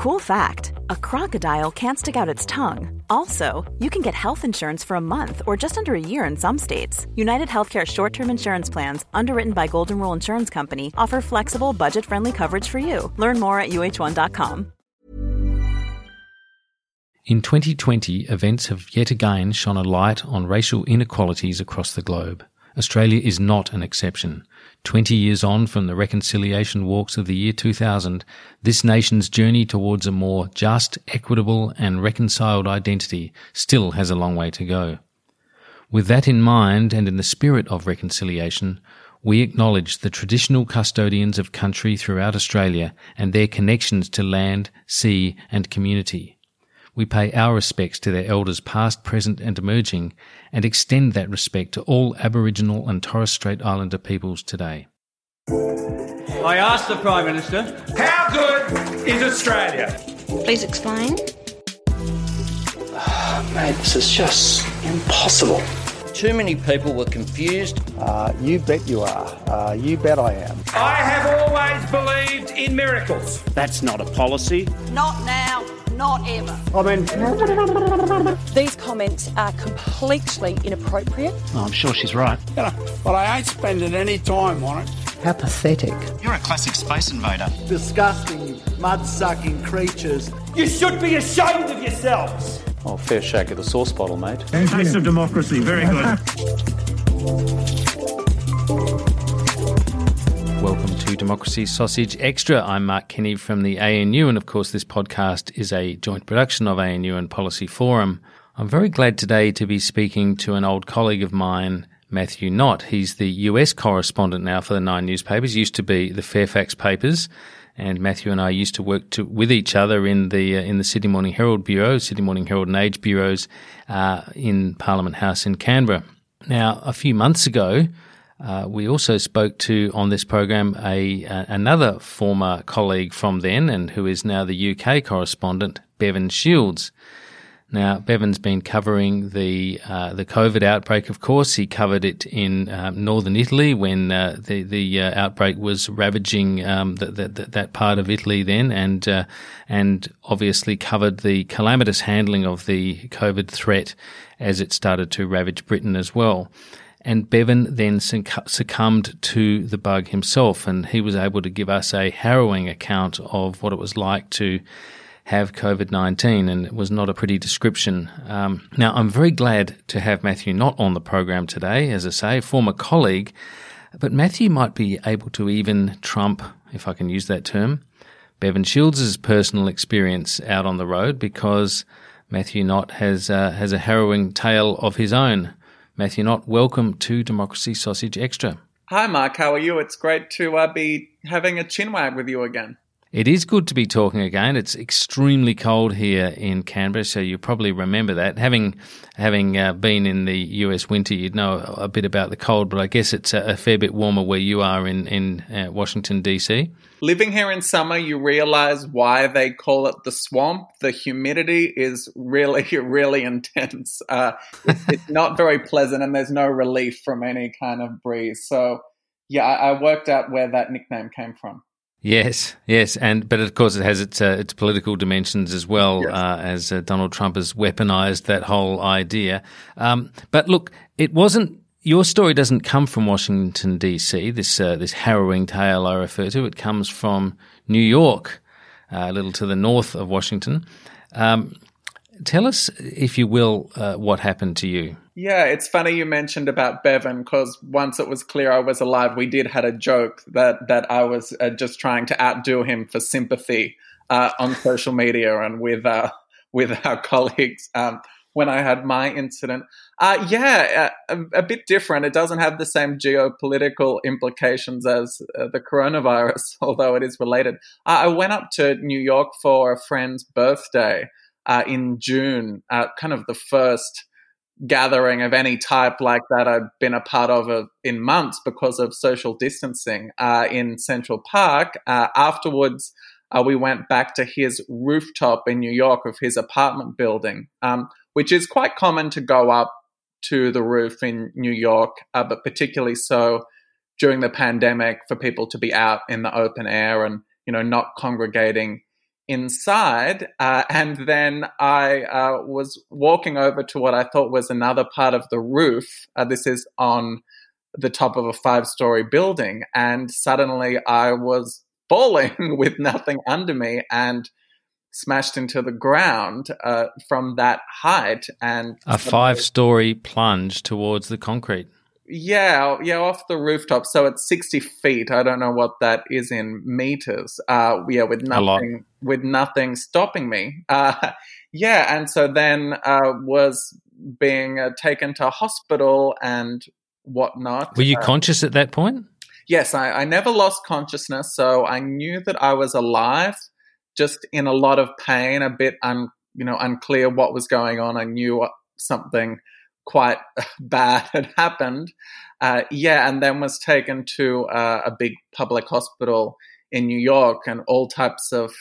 Cool fact a crocodile can't stick out its tongue. Also, you can get health insurance for a month or just under a year in some states. United Healthcare short term insurance plans, underwritten by Golden Rule Insurance Company, offer flexible, budget friendly coverage for you. Learn more at uhone.com. In 2020, events have yet again shone a light on racial inequalities across the globe. Australia is not an exception. Twenty years on from the reconciliation walks of the year 2000, this nation's journey towards a more just, equitable, and reconciled identity still has a long way to go. With that in mind, and in the spirit of reconciliation, we acknowledge the traditional custodians of country throughout Australia and their connections to land, sea, and community. We pay our respects to their elders past, present, and emerging, and extend that respect to all Aboriginal and Torres Strait Islander peoples today. I asked the Prime Minister, how good is Australia? Please explain. Oh, mate, this is just impossible. Too many people were confused. Uh, you bet you are. Uh, you bet I am. I have always believed in miracles. That's not a policy. Not now not ever. I mean, these comments are completely inappropriate. Oh, I'm sure she's right. You know, but I ain't spending any time on it. How pathetic. You're a classic space invader. Disgusting, mud sucking creatures. You should be ashamed of yourselves. Oh, fair shake of the sauce bottle, mate. Taste of democracy, very good. to Democracy Sausage Extra. I'm Mark Kenny from the ANU, and of course, this podcast is a joint production of ANU and Policy Forum. I'm very glad today to be speaking to an old colleague of mine, Matthew Knott. He's the US correspondent now for the Nine newspapers, used to be the Fairfax papers. And Matthew and I used to work to, with each other in the uh, in the Sydney Morning Herald bureau, Sydney Morning Herald and Age bureaus uh, in Parliament House in Canberra. Now, a few months ago, uh, we also spoke to on this program a, a, another former colleague from then and who is now the UK correspondent, Bevan Shields. Now, Bevan's been covering the uh, the COVID outbreak. Of course, he covered it in uh, northern Italy when uh, the the uh, outbreak was ravaging um, the, that part of Italy then, and uh, and obviously covered the calamitous handling of the COVID threat as it started to ravage Britain as well. And Bevan then succumbed to the bug himself, and he was able to give us a harrowing account of what it was like to have COVID 19, and it was Knott a pretty description. Um, now, I'm very glad to have Matthew not on the program today, as I say, former colleague, but Matthew might be able to even trump, if I can use that term, Bevan Shields' personal experience out on the road because Matthew Knott has, uh, has a harrowing tale of his own. Matthew Knott, welcome to Democracy Sausage Extra. Hi, Mark. How are you? It's great to uh, be having a chinwag with you again. It is good to be talking again. It's extremely cold here in Canberra, so you probably remember that. Having having uh, been in the US winter, you'd know a bit about the cold, but I guess it's a, a fair bit warmer where you are in in uh, Washington DC. Living here in summer, you realize why they call it the swamp. The humidity is really really intense. Uh, it's, it's not very pleasant, and there's no relief from any kind of breeze. So, yeah, I, I worked out where that nickname came from. Yes, yes, and but of course it has its uh, its political dimensions as well, yes. uh, as uh, Donald Trump has weaponized that whole idea. Um, but look, it wasn't. Your story doesn't come from Washington D.C. This uh, this harrowing tale I refer to. It comes from New York, uh, a little to the north of Washington. Um, tell us, if you will, uh, what happened to you. Yeah, it's funny you mentioned about Bevan because once it was clear I was alive, we did had a joke that that I was uh, just trying to outdo him for sympathy uh, on social media and with uh, with our colleagues. Um, when I had my incident, uh, yeah, uh, a, a, bit different. It doesn't have the same geopolitical implications as uh, the coronavirus, although it is related. I went up to New York for a friend's birthday in June, kind of the first gathering of any type like that I'd been a part of uh, in months because of social distancing uh, in Central Park. Uh, afterwards, uh, we went back to his rooftop in New York of his apartment building, um, which is quite common to go up to the roof in New York, uh, but particularly so during the pandemic for people to be out in the open air and you know not congregating inside. Uh, and then I uh, was walking over to what I thought was another part of the roof. Uh, this is on the top of a five story building. And suddenly I was falling with nothing under me and smashed into the ground uh, from that height. And a five story plunge towards the concrete. Yeah, yeah, off the rooftop. So it's sixty feet. I don't know what that is in meters. Uh, yeah, with nothing, with nothing stopping me. Uh, yeah, and so then uh, was being uh, taken to hospital and whatnot. Were you uh, conscious at that point? Yes, I, I never lost consciousness, so I knew that I was alive, just in a lot of pain, a bit un, you know, unclear what was going on. I knew something quite bad had happened. Uh, yeah, and then was taken to uh, a big public hospital in New York, and all types of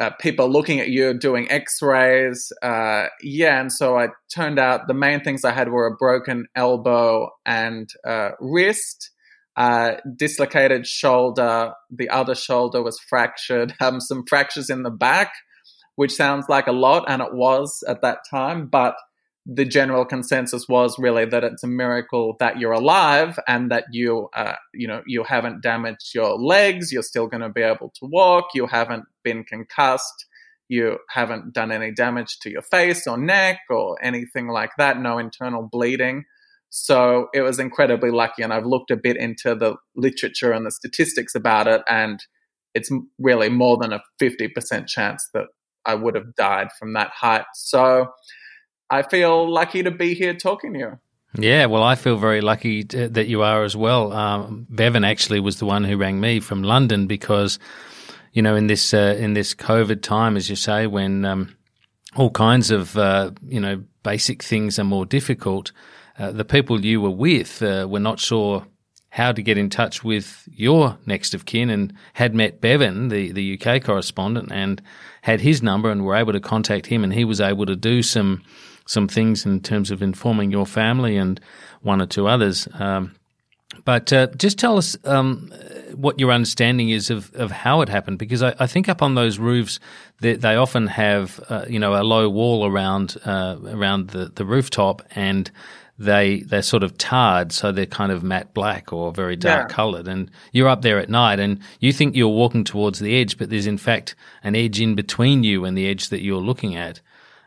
uh, people looking at you doing X-rays. Uh, yeah, and so I turned out the main things I had were a broken elbow and uh, wrist. Uh, dislocated shoulder, the other shoulder was fractured, um, some fractures in the back, which sounds like a lot, and it was at that time, but the general consensus was really that it's a miracle that you're alive and that you uh, you know you haven't damaged your legs you're still going to be able to walk you haven't been concussed you haven't done any damage to your face or neck or anything like that no internal bleeding so it was incredibly lucky and i've looked a bit into the literature and the statistics about it and it's really more than a 50% chance that i would have died from that height so I feel lucky to be here talking to you. Yeah, well, I feel very lucky to, that you are as well. Um, Bevan actually was the one who rang me from London because, you know, in this uh, in this COVID time, as you say, when um, all kinds of uh, you know basic things are more difficult, uh, the people you were with uh, were not sure how to get in touch with your next of kin and had met Bevan, the, the UK correspondent, and had his number and were able to contact him, and he was able to do some some things in terms of informing your family and one or two others. Um, but uh, just tell us um, what your understanding is of, of how it happened, because I, I think up on those roofs they, they often have uh, you know a low wall around uh, around the, the rooftop, and they they're sort of tarred, so they're kind of matte black or very dark yeah. coloured. And you're up there at night, and you think you're walking towards the edge, but there's in fact an edge in between you and the edge that you're looking at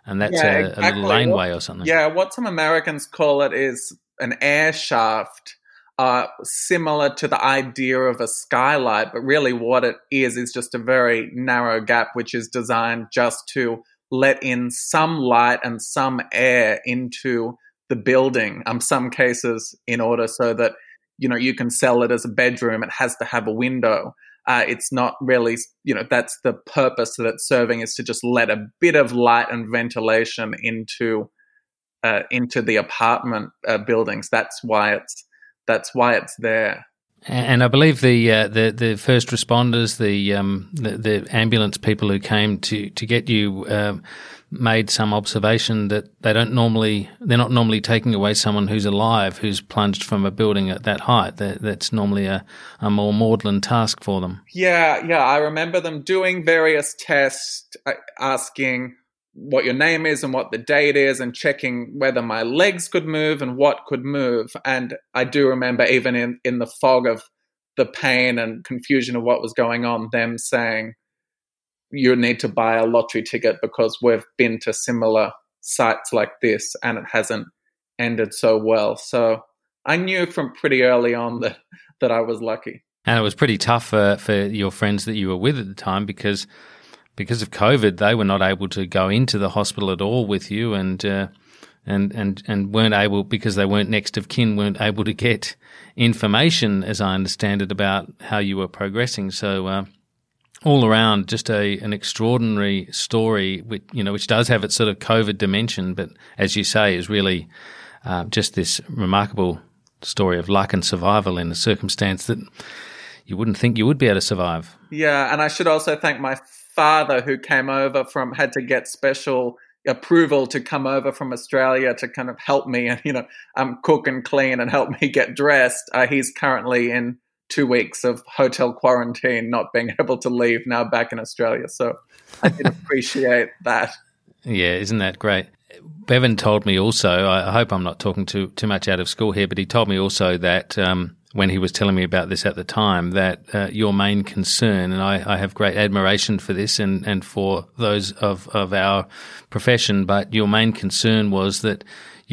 and that's yeah, a, exactly. a, little laneway or something. Yeah, what some Americans call it is an air shaft, uh, similar to the idea of a skylight, but really what it is is just a very narrow gap which is designed just to let in some light and some air into the building. Um, some cases in order so that you know you can sell it as a bedroom, it has to have a window. Uh, it's not really, you know, that's the purpose that it's serving is to just let a bit of light and ventilation into uh, into the apartment uh, buildings. That's why it's that's why it's there. And I believe the uh, the the first responders, the, um, the, the ambulance people who came to to get you, uh, made some observation that they don't normally they're not normally taking away someone who's alive who's plunged from a building at that height. That, that's normally a, a more maudlin task for them. Yeah, yeah, I remember them doing various tests, uh, asking what your name is and what the date is and checking whether my legs could move and what could move. And I do remember even in, in the fog of the pain and confusion of what was going on, them saying, you need to buy a lottery ticket because we've been to similar sites like this and it hasn't ended so well. So I knew from pretty early on that, that I was lucky. And it was pretty tough for, for your friends that you were with at the time because because of COVID, they were not able to go into the hospital at all with you, and uh, and and and weren't able because they weren't next of kin, weren't able to get information, as I understand it, about how you were progressing. So. Uh, all around, just a an extraordinary story, which you know, which does have its sort of COVID dimension, but as you say, is really uh, just this remarkable story of luck and survival in a circumstance that you wouldn't think you would be able to survive. Yeah, and I should also thank my father who came over from had to get special approval to come over from Australia to kind of help me and you know um, cook and clean and help me get dressed. Uh, he's currently in two weeks of hotel quarantine, not being able to leave, now back in Australia. So I did appreciate that. Yeah, isn't that great? Bevan told me also, I hope I'm not talking too, too much out of school here, but he told me also that um, when he was telling me about this at the time, that uh, your main concern, and I, I, have great admiration for this and, and for those of, of our profession, but your main concern was that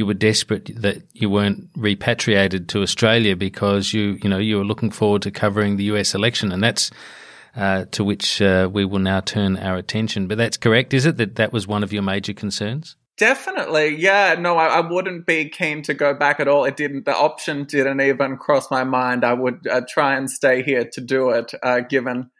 you were desperate that you weren't repatriated to Australia because you, you know, you were looking forward to covering the US election. And that's uh, to which uh, we will now turn our attention. But that's correct, is it? That that was one of your major concerns? Definitely, yeah. No, I, I, wouldn't be keen to go back at all. It didn't. The option didn't even cross my mind. I would uh, try and stay here to do it, uh, given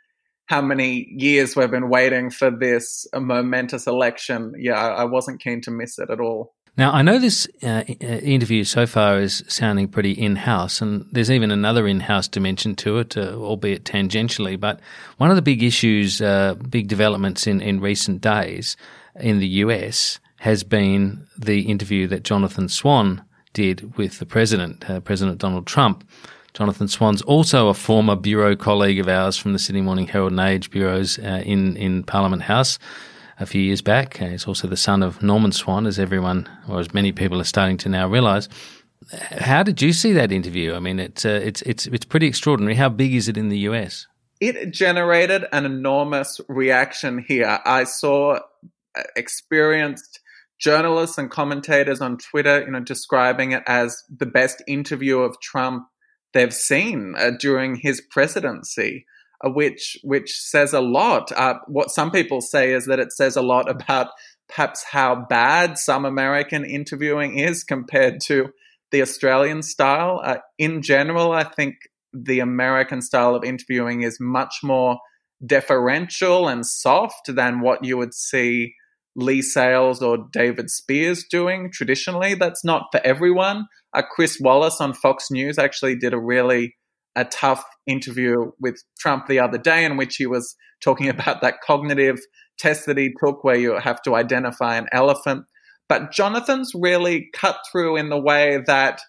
how many years we've been waiting for this momentous election. Yeah, I, I wasn't keen to miss it at all. Now, I know this uh, uh, interview so far is sounding pretty in house, and there's even another in house dimension to it, uh, albeit tangentially. But one of the big issues, uh, big developments in, in recent days in the US has been the interview that Jonathan Swan did with the president, uh, President Donald Trump. Jonathan Swan's also a former bureau colleague of ours from the Sydney Morning Herald and Age bureaus uh, in, in Parliament House a few years back. He's also the son of Norman Swan, as everyone, or as many people are starting to now realise. How did you see that interview? I mean, it's uh, it's it's it's pretty extraordinary. How big is it in the US? It generated an enormous reaction here. I saw uh, experienced journalists and commentators on Twitter, you know, describing it as the best interview of Trump they've seen uh, during his presidency. Uh, which which says a lot. Uh, what some people say is that it says a lot about perhaps how bad some American interviewing is compared to the Australian style. Uh, in general, I think the American style of interviewing is much more deferential and soft than what you would see Leigh Sales or David Speers doing traditionally. That's not for everyone. Uh, Chris Wallace on Fox News actually did a really a tough interview with Trump the other day in which he was talking about that cognitive test that he took where you have to identify an elephant. But Jonathan's really cut through in the way that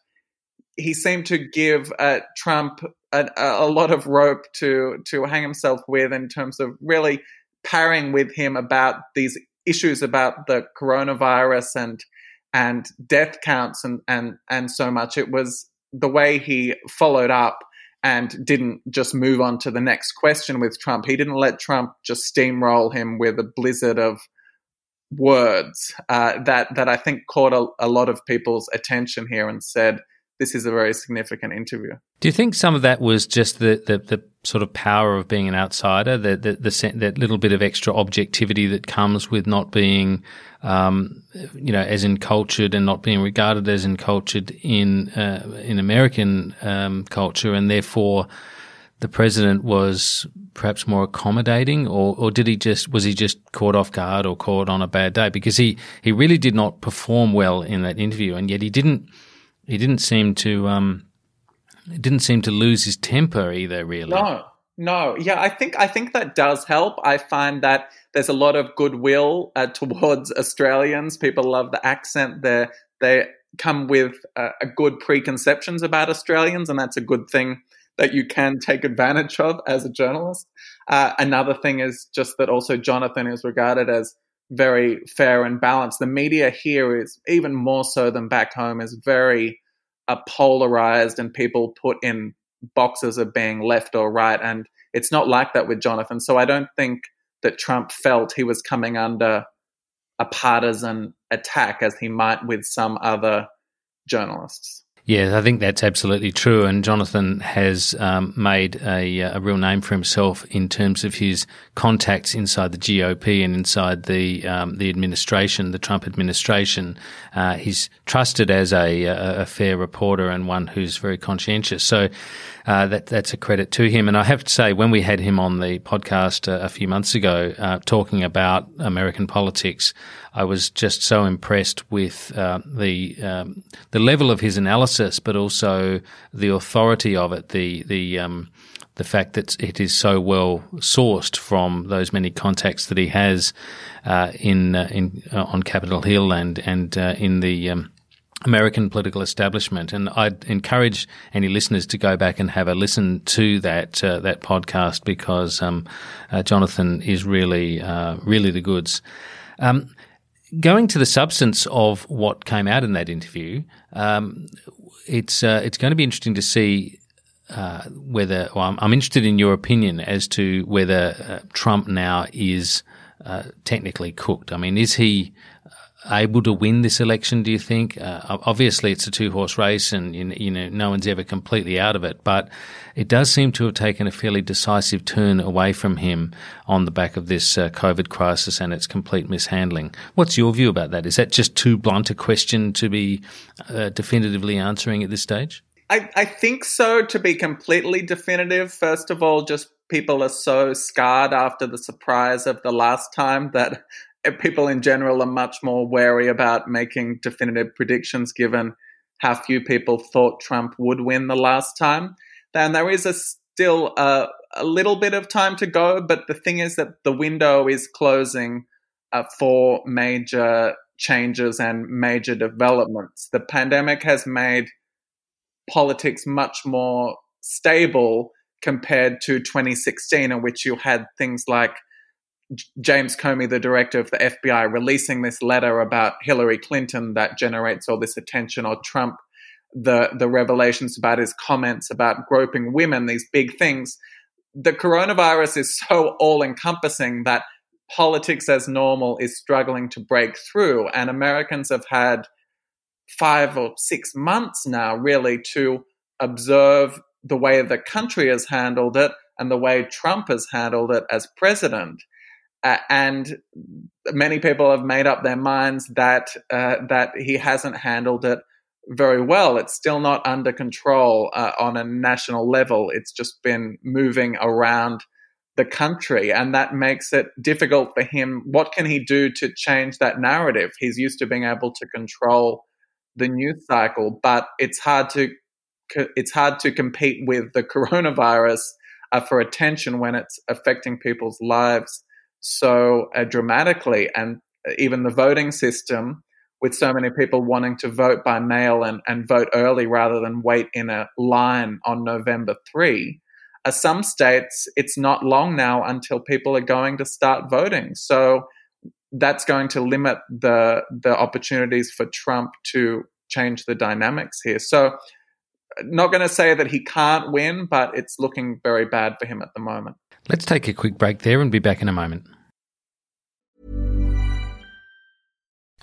he seemed to give uh, Trump a, a, lot of rope to to hang himself with in terms of really parrying with him about these issues about the coronavirus and and death counts and and and so much. It was the way he followed up and didn't just move on to the next question with Trump. He didn't let Trump just steamroll him with a blizzard of words uh, that that I think caught a, a lot of people's attention here and said this is a very significant interview. Do you think some of that was just the, the, the sort of power of being an outsider, the, the, the, that little bit of extra objectivity that comes with not being, um, you know, as encultured and not being regarded as encultured in uh, in American um, culture, and therefore the president was perhaps more accommodating, or, or did he just was he just caught off guard or caught on a bad day? Because he he really did not perform well in that interview, and yet he didn't he didn't seem to um, didn't seem to lose his temper either. Really, no, no, yeah. I think I think that does help. I find that there's a lot of goodwill uh, towards Australians. People love the accent. They they come with uh, a good preconceptions about Australians, and that's a good thing that you can take advantage of as a journalist. Uh, another thing is just that also Jonathan is regarded as very fair and balanced. The media here is even more so than back home is very uh, polarized, and people put in boxes of being left or right, and it's not like that with Jonathan. So I don't think that Trump felt he was coming under a partisan attack as he might with some other journalists. Yes, I think that's absolutely true. And Jonathan has um, made a, a, real name for himself in terms of his contacts inside the GOP and inside the um, the administration, the Trump administration. Uh, he's trusted as a, a, fair reporter and one who's very conscientious. So uh, that that's a credit to him. And I have to say, when we had him on the podcast a, a few months ago, uh, talking about American politics, I was just so impressed with uh, the um, the level of his analysis, but also the authority of it. The the um, the fact that it is so well sourced from those many contacts that he has uh, in uh, in uh, on Capitol Hill and and in the um, American political establishment. And I'd encourage any listeners to go back and have a listen to that uh, that podcast because um, uh, Jonathan is really uh, really the goods. Um, going to the substance of what came out in that interview, um, it's uh, it's going to be interesting to see. Uh, whether well, I'm, I'm, interested in your opinion as to whether uh, Trump now is technically cooked. I mean, is he able to win this election? Do you think? Uh, obviously, it's a two-horse race, and you know no one's ever completely out of it. But it does seem to have taken a fairly decisive turn away from him on the back of this uh, COVID crisis and its complete mishandling. What's your view about that? Is that just too blunt a question to be uh, definitively answering at this stage? I, I think so. To be completely definitive, first of all, just people are so scarred after the surprise of the last time that people in general are much more wary about making definitive predictions given how few people thought Trump would win the last time. And there is a, still a, a little bit of time to go, but the thing is that the window is closing uh, for major changes and major developments. The pandemic has made politics much more stable compared to 2016, in which you had things like James Comey, the director of the FBI, releasing this letter about Hillary Clinton that generates all this attention, or Trump, the the revelations about his comments about groping women, these big things. The coronavirus is so all encompassing that politics as normal is struggling to break through, and Americans have had five or six months now, really, to observe the way the country has handled it and the way Trump has handled it as president. Uh, and many people have made up their minds that uh, that he hasn't handled it very well. It's still not under control uh, on a national level. It's just been moving around the country, and that makes it difficult for him. What can he do to change that narrative? He's used to being able to control the news cycle, but it's hard to it's hard to compete with the coronavirus uh, for attention when it's affecting people's lives so uh, dramatically. And even the voting system, with so many people wanting to vote by mail and, and vote early rather than wait in a line on November 3. Uh, some states, it's not long now until people are going to start voting. So that's going to limit the the opportunities for Trump to change the dynamics here. So not going to say that he can't win, but it's looking very bad for him at the moment. Let's take a quick break there and be back in a moment.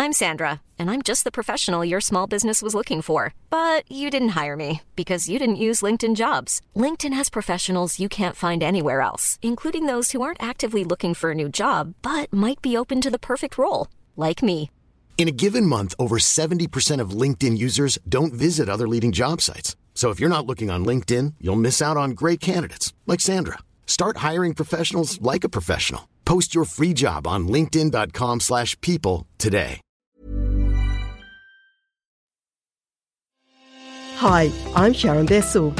I'm Sandra, and I'm just the professional your small business was looking for. But you didn't hire me because you didn't use LinkedIn jobs. LinkedIn has professionals you can't find anywhere else, including those who aren't actively looking for a new job but might be open to the perfect role, like me. In a given month, over 70% of LinkedIn users don't visit other leading job sites. So if you're not looking on LinkedIn, you'll miss out on great candidates like Sandra. Start hiring professionals like a professional. Post your free job on linkedin.com/people today. Hi, I'm Sharon Bessell.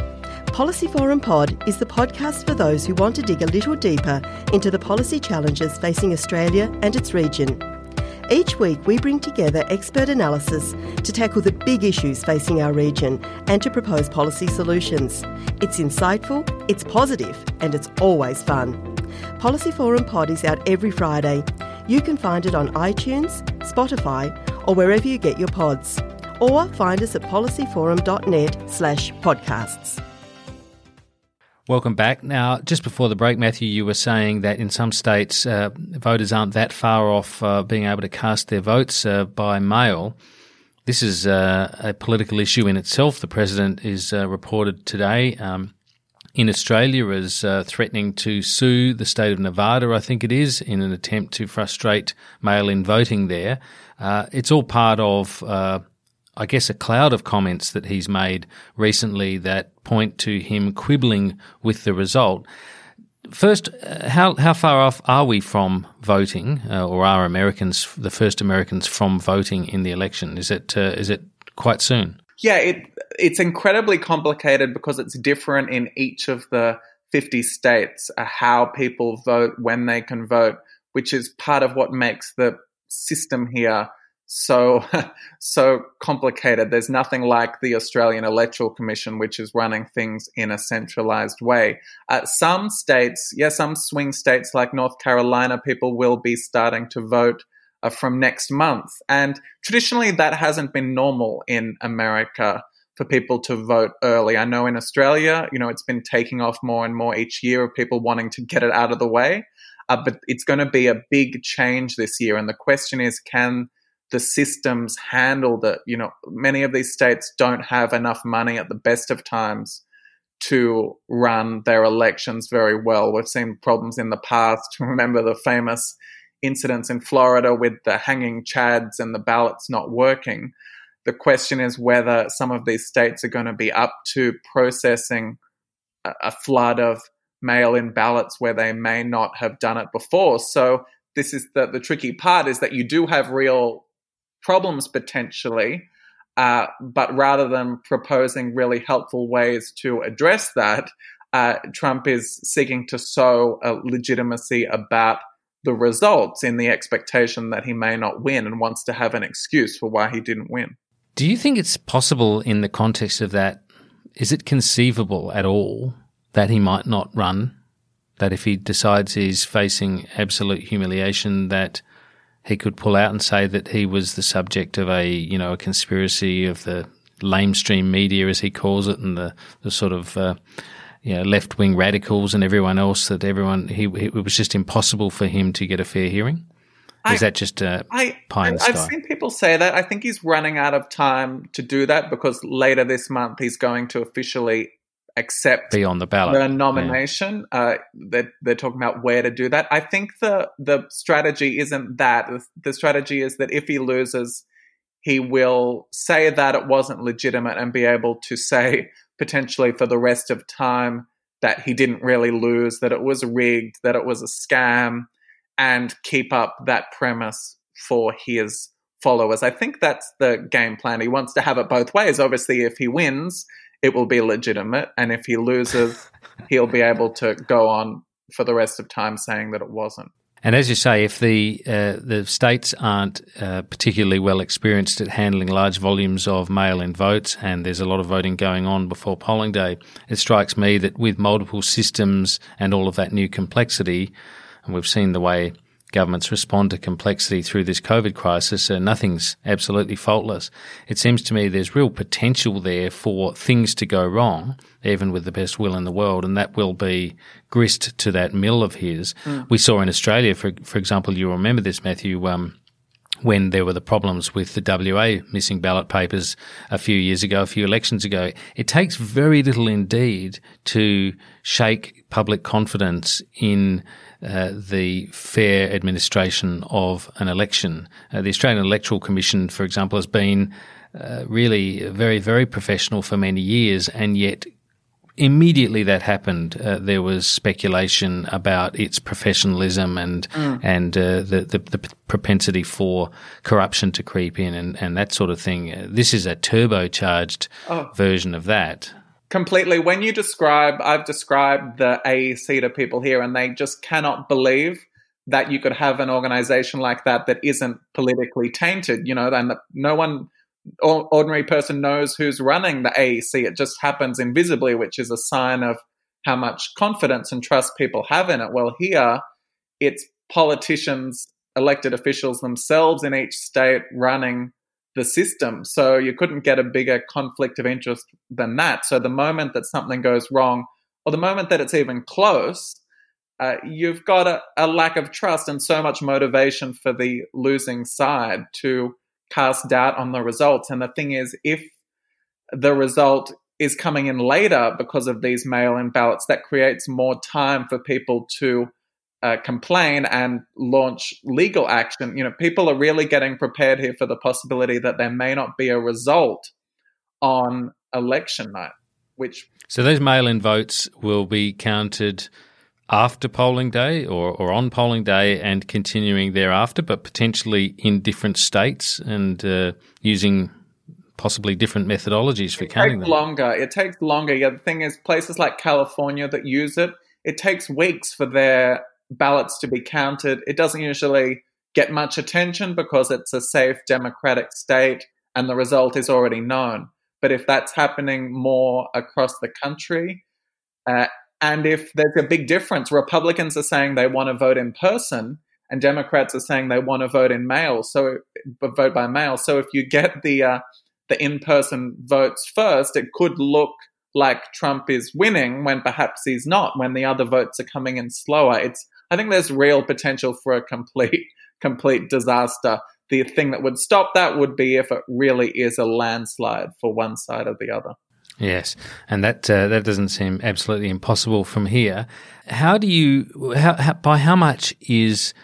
Policy Forum Pod is the podcast for those who want to dig a little deeper into the policy challenges facing Australia and its region. Each week, we bring together expert analysis to tackle the big issues facing our region and to propose policy solutions. It's insightful, it's positive, and it's always fun. Policy Forum Pod is out every Friday. You can find it on iTunes, Spotify, or wherever you get your pods. Or find us at policyforum.net slash podcasts. Welcome back. Now, just before the break, Matthew, you were saying that in some states, uh, voters aren't that far off uh, being able to cast their votes uh, by mail. This is uh, a political issue in itself. The president is uh, reported today um, in Australia as uh, threatening to sue the state of Nevada, I think it is, in an attempt to frustrate mail in voting there. it's all part of I guess, a cloud of comments that he's made recently that point to him quibbling with the result. First, uh, how how far off are we from voting, uh, or are Americans the first Americans from voting in the election? Is it uh, is it quite soon? Yeah, it it's incredibly complicated because it's different in each of the fifty states uh, how people vote when they can vote, which is part of what makes the system here so so complicated. There's nothing like the Australian Electoral Commission, which is running things in a centralized way. Uh, some states, yeah, some swing states like North Carolina, people will be starting to vote uh, from next month, and traditionally that hasn't been normal in America for people to vote early. I know in Australia, you know, it's been taking off more and more each year of people wanting to get it out of the way. Uh, but it's going to be a big change this year. And the question is, can the systems handle that. You know, many of these states don't have enough money at the best of times to run their elections very well. We've seen problems in the past. Remember the famous incidents in Florida with the hanging chads and the ballots not working. The question is whether some of these states are going to be up to processing a, flood of mail in ballots where they may not have done it before. So, this is the, the tricky part is that you do have real problems potentially. Uh, but rather than proposing really helpful ways to address that, uh, Trump is seeking to sow a legitimacy about the results in the expectation that he may not win and wants to have an excuse for why he didn't win. Do you think it's possible in the context of that? Is it conceivable at all that he might not run? That if he decides he's facing absolute humiliation, that he could pull out and say that he was the subject of a you know a conspiracy of the lamestream media, as he calls it, and the the sort of uh, you know, left wing radicals and everyone else. That everyone he it was just impossible for him to get a fair hearing. I, is that just a I, pie in the I've seen people say that. I think he's running out of time to do that because later this month he's going to officially accept be on the ballot the nomination. Yeah. Uh, they're, they're talking about where to do that. I think the the strategy isn't that. The strategy is that if he loses, he will say that it wasn't legitimate and be able to say potentially for the rest of time that he didn't really lose, that it was rigged, that it was a scam, and keep up that premise for his followers. I think that's the game plan. He wants to have it both ways. Obviously, if he wins, it will be legitimate. And if he loses, he'll be able to go on for the rest of time saying that it wasn't. And as you say, if the uh, the states aren't uh, particularly well experienced at handling large volumes of mail-in votes, and there's a lot of voting going on before polling day, it strikes me that with multiple systems and all of that new complexity, and we've seen the way governments respond to complexity through this COVID crisis, uh, nothing's absolutely faultless. It seems to me there's real potential there for things to go wrong, even with the best will in the world, and that will be grist to that mill of his. Mm. We saw in Australia, for for example, you remember this, Matthew. Um, when there were the problems with the WA missing ballot papers a few years ago, a few elections ago. It takes very little indeed to shake public confidence in uh, the fair administration of an election. Uh, the Australian Electoral Commission, for example, has been uh, really very, very professional for many years, and yet immediately that happened, uh, there was speculation about its professionalism and mm. and uh, the, the, the propensity for corruption to creep in and, and that sort of thing. Uh, this is a turbocharged oh. version of that completely. When you describe, I've described the AEC to people here, and they just cannot believe that you could have an organization like that that isn't politically tainted. You know, and no one, ordinary person, knows who's running the AEC. It just happens invisibly, which is a sign of how much confidence and trust people have in it. Well, here it's politicians, elected officials themselves in each state running the system. So you couldn't get a bigger conflict of interest than that. So the moment that something goes wrong, or the moment that it's even close, uh, you've got a, a, lack of trust and so much motivation for the losing side to cast doubt on the results. And the thing is, if the result is coming in later because of these mail in ballots, that creates more time for people to uh, complain and launch legal action. You know, people are really getting prepared here for the possibility that there may not be a result on election night. Which so those mail-in votes will be counted after polling day or, or on polling day and continuing thereafter, but potentially in different states and uh, using possibly different methodologies for it counting them. Longer. It takes longer. Yeah, the thing is, places like California that use it, it takes weeks for their ballots to be counted. It doesn't usually get much attention because it's a safe democratic state and the result is already known. But if that's happening more across the country, uh, and if there's a big difference, Republicans are saying they want to vote in person, and Democrats are saying they want to vote in mail, so vote by mail. So if you get the uh, the in-person votes first, it could look like Trump is winning when perhaps he's not. When the other votes are coming in slower, it's I think there's real potential for a complete complete disaster. The thing that would stop that would be if it really is a landslide for one side or the other. Yes, and that uh, that doesn't seem absolutely impossible from here. How do you? How, how, by how much is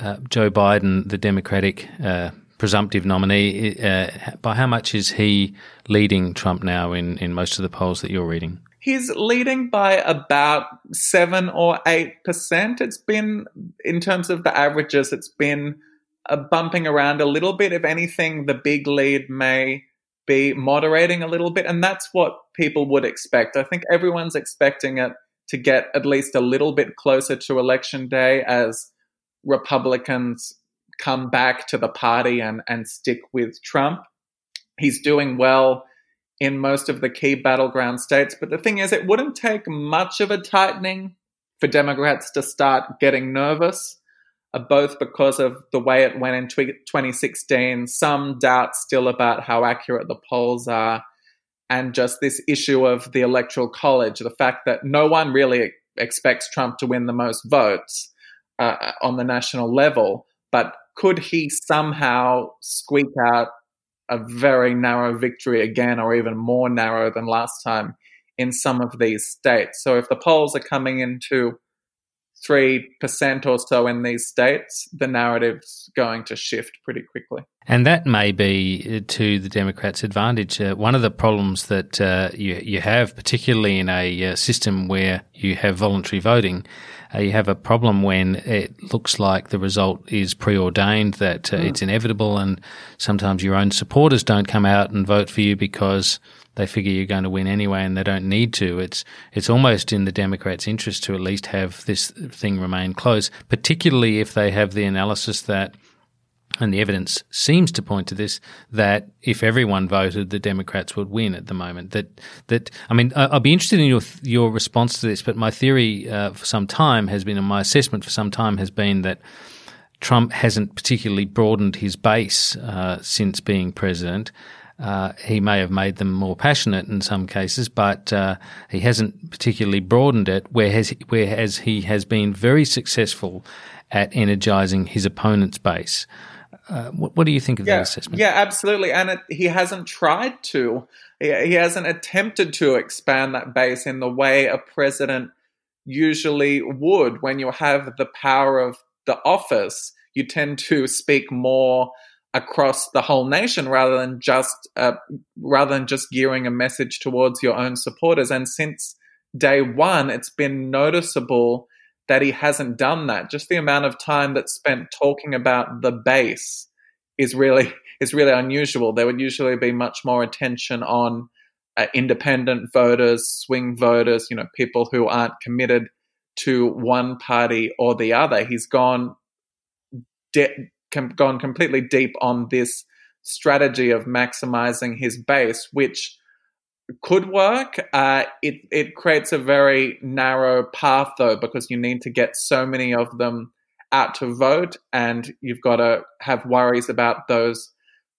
uh, Joe Biden the Democratic uh, presumptive nominee? Uh, by how much is he leading Trump now in in most of the polls that you're reading? He's leading by about seven or eight percent. It's been, in terms of the averages, it's been uh, bumping around a little bit. If anything, the big lead may be moderating a little bit, and that's what people would expect. I think everyone's expecting it to get at least a little bit closer to election day as Republicans come back to the party and, and stick with Trump. He's doing well in most of the key battleground states. But the thing is, it wouldn't take much of a tightening for Democrats to start getting nervous, both because of the way it went in 2016, some doubt still about how accurate the polls are, and just this issue of the Electoral College, the fact that no one really expects Trump to win the most votes uh, on the national level. But could he somehow squeak out a very narrow victory again, or even more narrow than last time in some of these states. So if the polls are coming into 3% or so in these states, the narrative's going to shift pretty quickly. And that may be to the Democrats' advantage. Uh, one of the problems that uh, you, you have, particularly in a uh, system where you have voluntary voting, uh, you have a problem when it looks like the result is preordained, that mm. it's inevitable, and sometimes your own supporters don't come out and vote for you because they figure you're going to win anyway and they don't need to. It's it's almost in the Democrats' interest to at least have this thing remain close, particularly if they have the analysis that and the evidence seems to point to this that if everyone voted, the Democrats would win at the moment. That that I mean, I'll be interested in your your response to this. But my theory uh, for some time has been, and my assessment for some time has been that Trump hasn't particularly broadened his base uh, since being president. Uh, he may have made them more passionate in some cases, but uh, he hasn't particularly broadened it. Whereas, whereas he has been very successful at energizing his opponent's base. Uh, what, what, do you think of yeah, that assessment? Yeah, absolutely. And it, he hasn't tried to. He, he hasn't attempted to expand that base in the way a president usually would. When you have the power of the office, you tend to speak more across the whole nation rather than just uh, rather than just gearing a message towards your own supporters. And since day one, it's been noticeable that he hasn't done that. Just the amount of time that's spent talking about the base is really is really unusual. There would usually be much more attention on uh, independent voters, swing voters, you know, people who aren't committed to one party or the other. He's gone de- com- gone completely deep on this strategy of maximizing his base, which could work. Uh, it it creates a very narrow path though, because you need to get so many of them out to vote, and you've got to have worries about those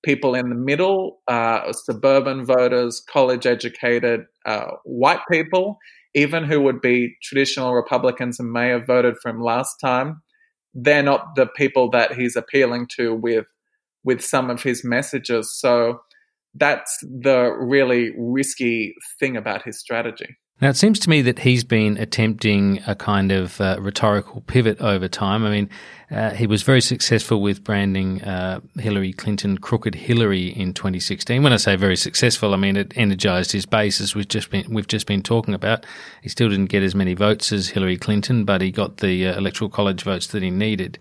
people in the middle, uh, suburban voters, college educated uh, white people, even who would be traditional Republicans and may have voted for him last time. They're not the people that he's appealing to with with some of his messages. So that's the really risky thing about his strategy. Now, it seems to me that he's been attempting a kind of uh, rhetorical pivot over time. I mean, uh, he was very successful with branding uh, Hillary Clinton crooked Hillary in 2016. When I say very successful, I mean it energized his base, as we've just been we've just been talking about. He still didn't get as many votes as Hillary Clinton, but he got the uh, electoral college votes that he needed.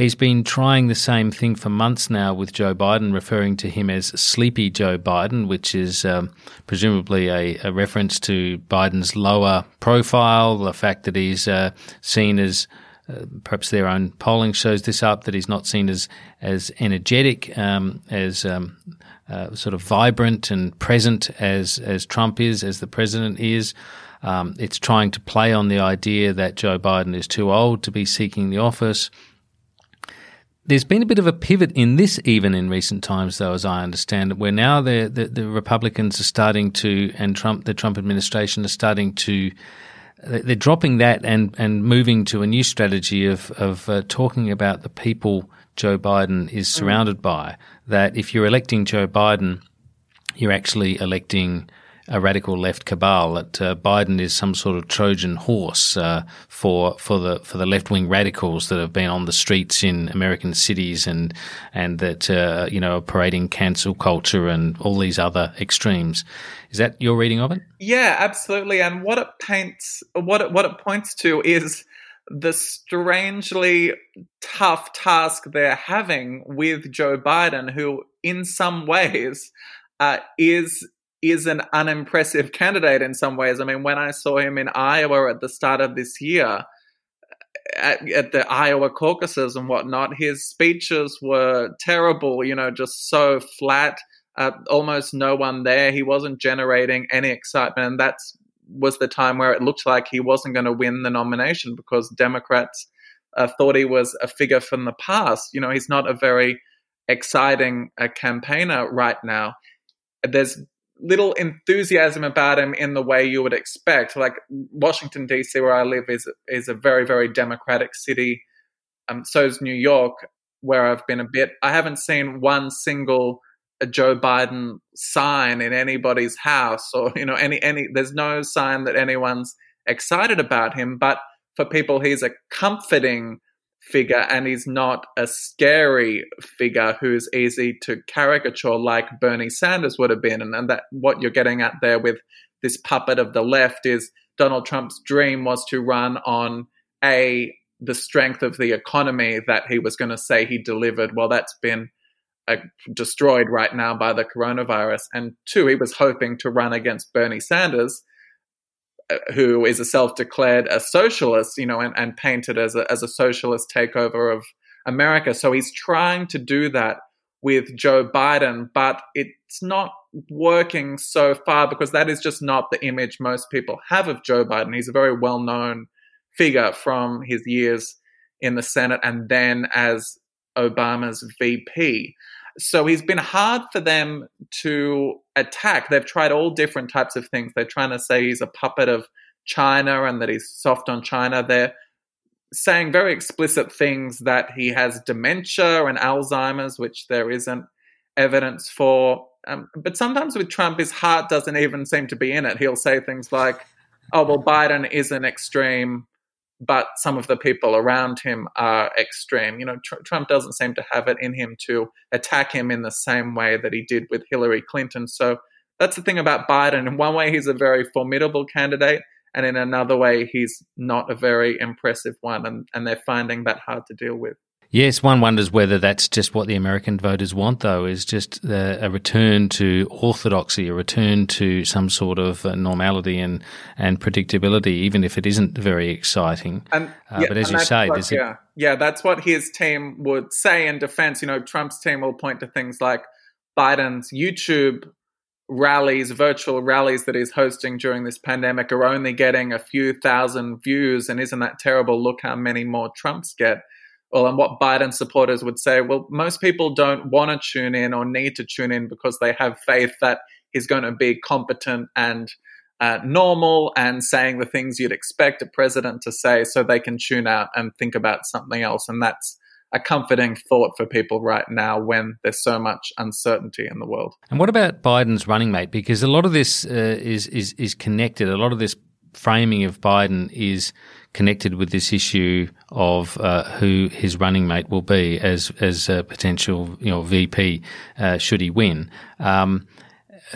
He's been trying the same thing for months now with Joe Biden, referring to him as Sleepy Joe Biden, which is um, presumably a, a, reference to Biden's lower profile, the fact that he's uh, seen as uh, perhaps their own polling shows this up that he's not seen as as energetic, um, as um, uh, sort of vibrant and present as as Trump is, as the president is. Um, it's trying to play on the idea that Joe Biden is too old to be seeking the office. There's been a bit of a pivot in this, even in recent times, though, as I understand it, where now the, the, the Republicans are starting to, and Trump, the Trump administration are starting to they're dropping that and, and moving to a new strategy of, of uh, talking about the people Joe Biden is mm. surrounded by. That if you're electing Joe Biden, you're actually electing a radical left cabal. That uh, Biden is some sort of Trojan horse uh, for for the for the left wing radicals that have been on the streets in American cities and and that uh, you know are parading cancel culture and all these other extremes. Is that your reading of it? Yeah, absolutely. And what it paints, what it, what it points to is the strangely tough task they're having with Joe Biden, who, in some ways, uh, is is an unimpressive candidate in some ways. I mean, when I saw him in Iowa at the start of this year, at, at, the Iowa caucuses and whatnot, his speeches were terrible, you know, just so flat, uh, almost no one there. He wasn't generating any excitement. And that was the time where it looked like he wasn't going to win the nomination because Democrats uh, thought he was a figure from the past. You know, he's not a very exciting uh, campaigner right now. There's little enthusiasm about him in the way you would expect. Like Washington D.C., where I live, is is a very very democratic city. Um, so is New York, where I've been a bit. I haven't seen one single Joe Biden sign in anybody's house, or you know, any any. There's no sign that anyone's excited about him. But for people, he's a comforting figure and he's not a scary figure who's easy to caricature like Bernie Sanders would have been. And, and that what you're getting at there with this puppet of the left is Donald Trump's dream was to run on a the strength of the economy that he was going to say he delivered. Well, that's been uh, destroyed right now by the coronavirus. And two, he was hoping to run against Bernie Sanders who is a self-declared a socialist, you know, and, and painted as a as a socialist takeover of America. So he's trying to do that with Joe Biden, but it's not working so far because that is just not the image most people have of Joe Biden. He's a very well-known figure from his years in the Senate and then as Obama's VP. So he's been hard for them to attack. They've tried all different types of things. They're trying to say he's a puppet of China and that he's soft on China. They're saying very explicit things that he has dementia and Alzheimer's, which there isn't evidence for. Um, but sometimes with Trump, his heart doesn't even seem to be in it. He'll say things like, oh, well, Biden is an extreme but some of the people around him are extreme. You know, tr- Trump doesn't seem to have it in him to attack him in the same way that he did with Hillary Clinton. So that's the thing about Biden. In one way, he's a very formidable candidate, and in another way, he's not a very impressive one, and, and they're finding that hard to deal with. Yes, one wonders whether that's just what the American voters want, though, is just a, a return to orthodoxy, a return to some sort of uh, normality and, and predictability, even if it isn't very exciting. And, uh, yeah, but as you say, what, yeah, yeah, that's what his team would say in defense. You know, Trump's team will point to things like Biden's YouTube rallies, virtual rallies that he's hosting during this pandemic are only getting a few thousand views. And isn't that terrible? Look how many more Trumps get well, and what Biden supporters would say, well, most people don't want to tune in or need to tune in because they have faith that he's going to be competent and uh, normal and saying the things you'd expect a president to say so they can tune out and think about something else. And that's a comforting thought for people right now when there's so much uncertainty in the world. And what about Biden's running mate? Because a lot of this uh, is, is, is connected. A lot of this framing of Biden is connected with this issue of uh, who his running mate will be as as a potential you know VP uh, should he win. Um,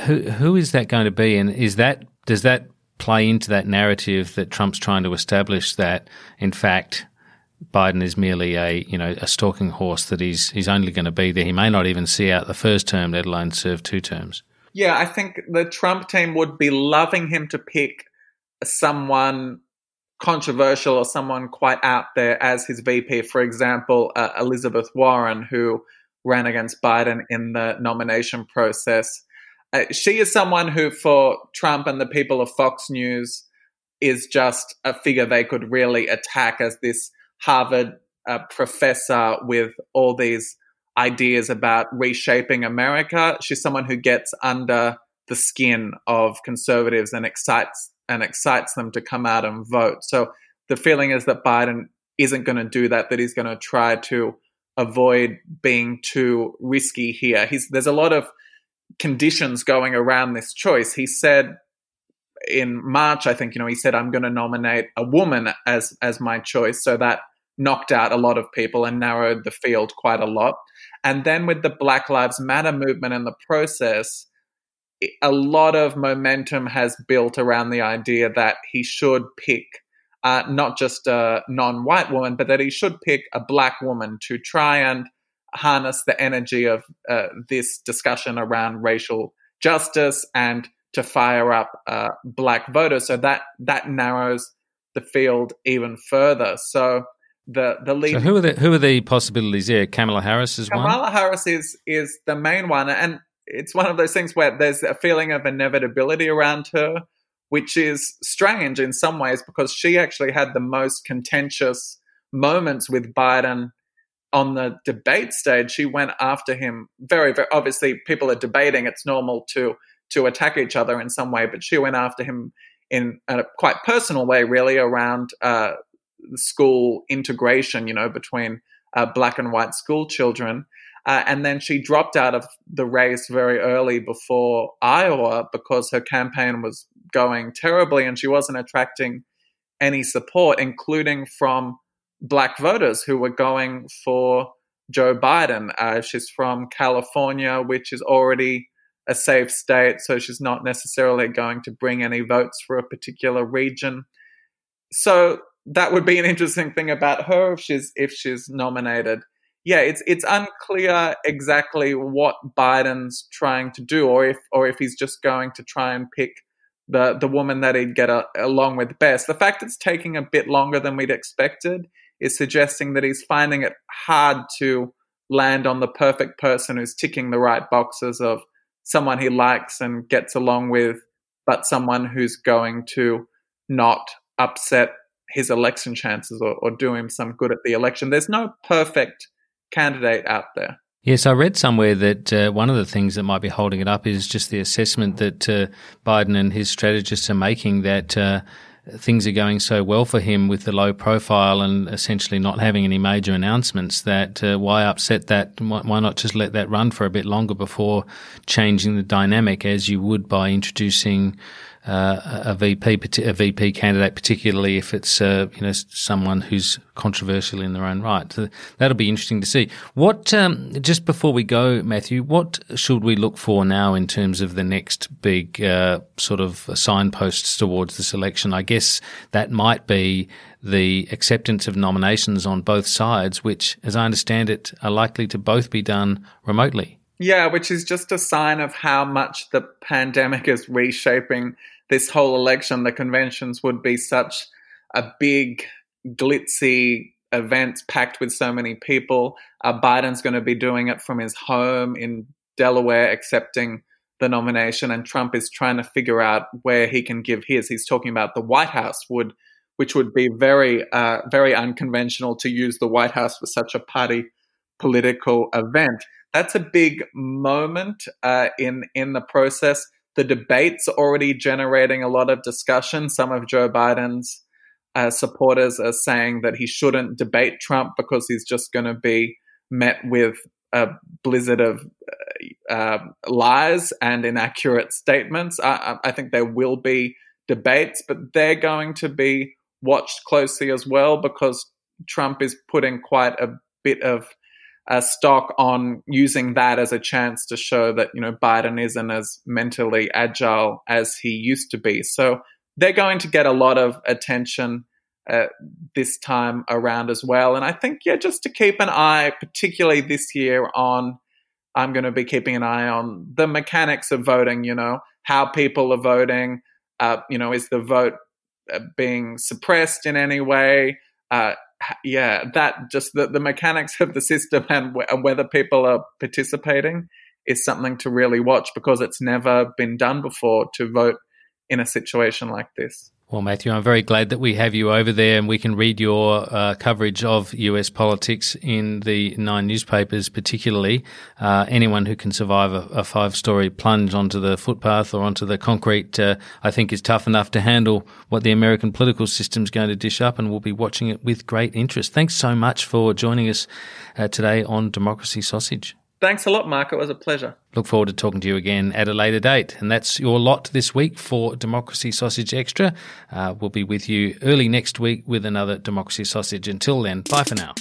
who who is that going to be, and is that does that play into that narrative that Trump's trying to establish that in fact Biden is merely a you know a stalking horse that he's he's only going to be there. He may not even see out the first term, let alone serve two terms. Yeah, I think the Trump team would be loving him to pick someone controversial or someone quite out there as his VP. For example, uh, Elizabeth Warren, who ran against Biden in the nomination process. Uh, she is someone who, for Trump and the people of Fox News, is just a figure they could really attack as this Harvard uh, professor with all these ideas about reshaping America. She's someone who gets under the skin of conservatives and excites and excites them to come out and vote. So the feeling is that Biden isn't going to do that, that he's going to try to avoid being too risky here. He's, there's a lot of conditions going around this choice. He said in March, I think, you know, he said, I'm going to nominate a woman as, as my choice. So that knocked out a lot of people and narrowed the field quite a lot. And then with the Black Lives Matter movement in the process, a lot of momentum has built around the idea that he should pick uh, not just a non white woman, but that he should pick a black woman to try and harness the energy of uh, this discussion around racial justice and to fire up uh, black voters. So that that narrows the field even further. So the the lead. So who are the who are the possibilities here? Kamala Harris is Kamala one. Kamala Harris is is the main one, and it's one of those things where there's a feeling of inevitability around her, which is strange in some ways because she actually had the most contentious moments with Biden on the debate stage. She went after him very, very obviously. People are debating; it's normal to to attack each other in some way, but she went after him in a quite personal way, really, around uh, school integration. You know, between uh, black and white school children. Uh, and then she dropped out of the race very early before Iowa because her campaign was going terribly and she wasn't attracting any support, including from black voters who were going for Joe Biden. Uh, she's from California, which is already a safe state, so she's not necessarily going to bring any votes for a particular region. So that would be an interesting thing about her if she's if she's nominated yeah, it's it's unclear exactly what Biden's trying to do, or if or if he's just going to try and pick the the woman that he'd get a, along with best. The fact it's taking a bit longer than we'd expected is suggesting that he's finding it hard to land on the perfect person who's ticking the right boxes of someone he likes and gets along with, but someone who's going to not upset his election chances or, or do him some good at the election. There's no perfect candidate out there. Yes, I read somewhere that uh, one of the things that might be holding it up is just the assessment that uh, Biden and his strategists are making that uh, things are going so well for him with the low profile and essentially not having any major announcements that uh, why upset that? Why not just let that run for a bit longer before changing the dynamic as you would by introducing uh, a VP a VP candidate, particularly if it's uh, you know someone who's controversial in their own right. So that'll be interesting to see. What um, just before we go, Matthew, what should we look for now in terms of the next big uh, sort of signposts towards this election? I guess that might be the acceptance of nominations on both sides, which, as I understand it, are likely to both be done remotely. Yeah, which is just a sign of how much the pandemic is reshaping this whole election, the conventions would be such a big, glitzy event packed with so many people. Uh, Biden's going to be doing it from his home in Delaware, accepting the nomination, and Trump is trying to figure out where he can give his. He's talking about the White House would, which would be very, uh, very unconventional to use the White House for such a party political event. That's a big moment uh, in in the process the debate's already generating a lot of discussion. Some of Joe Biden's uh, supporters are saying that he shouldn't debate Trump because he's just going to be met with a blizzard of uh, uh, lies and inaccurate statements. I, I think there will be debates, but they're going to be watched closely as well because Trump is putting quite a bit of a stock on using that as a chance to show that you know Biden isn't as mentally agile as he used to be. So they're going to get a lot of attention uh, this time around as well. And I think yeah, just to keep an eye, particularly this year, on I'm going to be keeping an eye on the mechanics of voting. You know how people are voting. Uh, you know, is the vote uh, being suppressed in any way. Uh, yeah, that just the, the mechanics of the system and, w- and whether people are participating is something to really watch because it's never been done before to vote in a situation like this. Well, Matthew, I'm very glad that we have you over there and we can read your uh, coverage of US politics in the nine newspapers, particularly. Uh, anyone who can survive a, a, five story plunge onto the footpath or onto the concrete, uh, I think is tough enough to handle what the American political system is going to dish up, and we'll be watching it with great interest. Thanks so much for joining us uh, today on Democracy Sausage. Thanks a lot, Mark. It was a pleasure. Look forward to talking to you again at a later date. And that's your lot this week for Democracy Sausage Extra. Uh, we'll be with you early next week with another Democracy Sausage. Until then, bye for now.